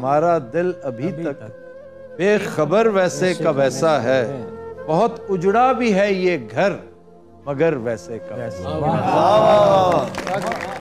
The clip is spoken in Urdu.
ہمارا دل ابھی تک بے خبر ویسے کا ویسا ہے۔ بہت اجڑا بھی ہے یہ گھر مگر ویسے کا ویسا